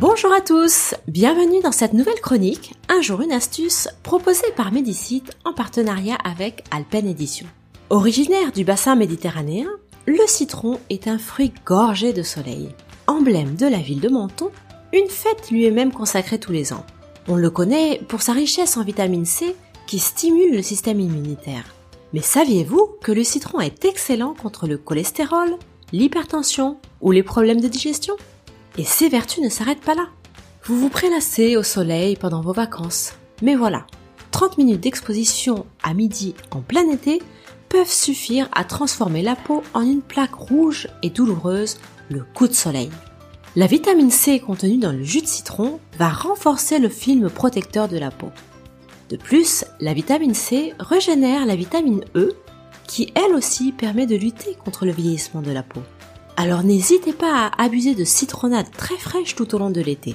Bonjour à tous, bienvenue dans cette nouvelle chronique, un jour une astuce, proposée par Médicite en partenariat avec Alpen Édition. Originaire du bassin méditerranéen, le citron est un fruit gorgé de soleil. Emblème de la ville de Menton, une fête lui est même consacrée tous les ans. On le connaît pour sa richesse en vitamine C qui stimule le système immunitaire. Mais saviez-vous que le citron est excellent contre le cholestérol, l'hypertension ou les problèmes de digestion? Et ses vertus ne s'arrêtent pas là. Vous vous prélassez au soleil pendant vos vacances. Mais voilà, 30 minutes d'exposition à midi en plein été peuvent suffire à transformer la peau en une plaque rouge et douloureuse, le coup de soleil. La vitamine C contenue dans le jus de citron va renforcer le film protecteur de la peau. De plus, la vitamine C régénère la vitamine E qui elle aussi permet de lutter contre le vieillissement de la peau. Alors n'hésitez pas à abuser de citronnade très fraîche tout au long de l'été.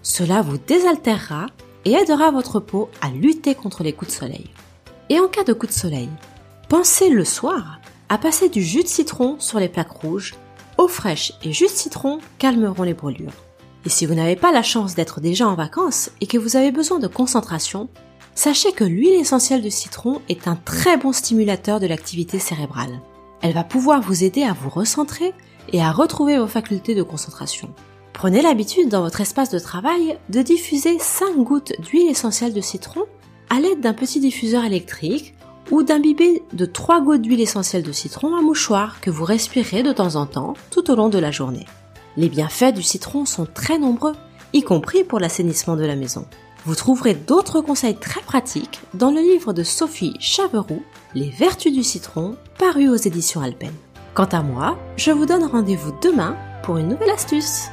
Cela vous désaltérera et aidera votre peau à lutter contre les coups de soleil. Et en cas de coup de soleil, pensez le soir à passer du jus de citron sur les plaques rouges. Eau fraîche et jus de citron calmeront les brûlures. Et si vous n'avez pas la chance d'être déjà en vacances et que vous avez besoin de concentration, sachez que l'huile essentielle de citron est un très bon stimulateur de l'activité cérébrale. Elle va pouvoir vous aider à vous recentrer et à retrouver vos facultés de concentration. Prenez l'habitude dans votre espace de travail de diffuser 5 gouttes d'huile essentielle de citron à l'aide d'un petit diffuseur électrique ou d'imbiber de 3 gouttes d'huile essentielle de citron à mouchoir que vous respirez de temps en temps tout au long de la journée. Les bienfaits du citron sont très nombreux, y compris pour l'assainissement de la maison. Vous trouverez d'autres conseils très pratiques dans le livre de Sophie Chaveroux, Les vertus du citron, paru aux éditions Alpen. Quant à moi, je vous donne rendez-vous demain pour une nouvelle astuce.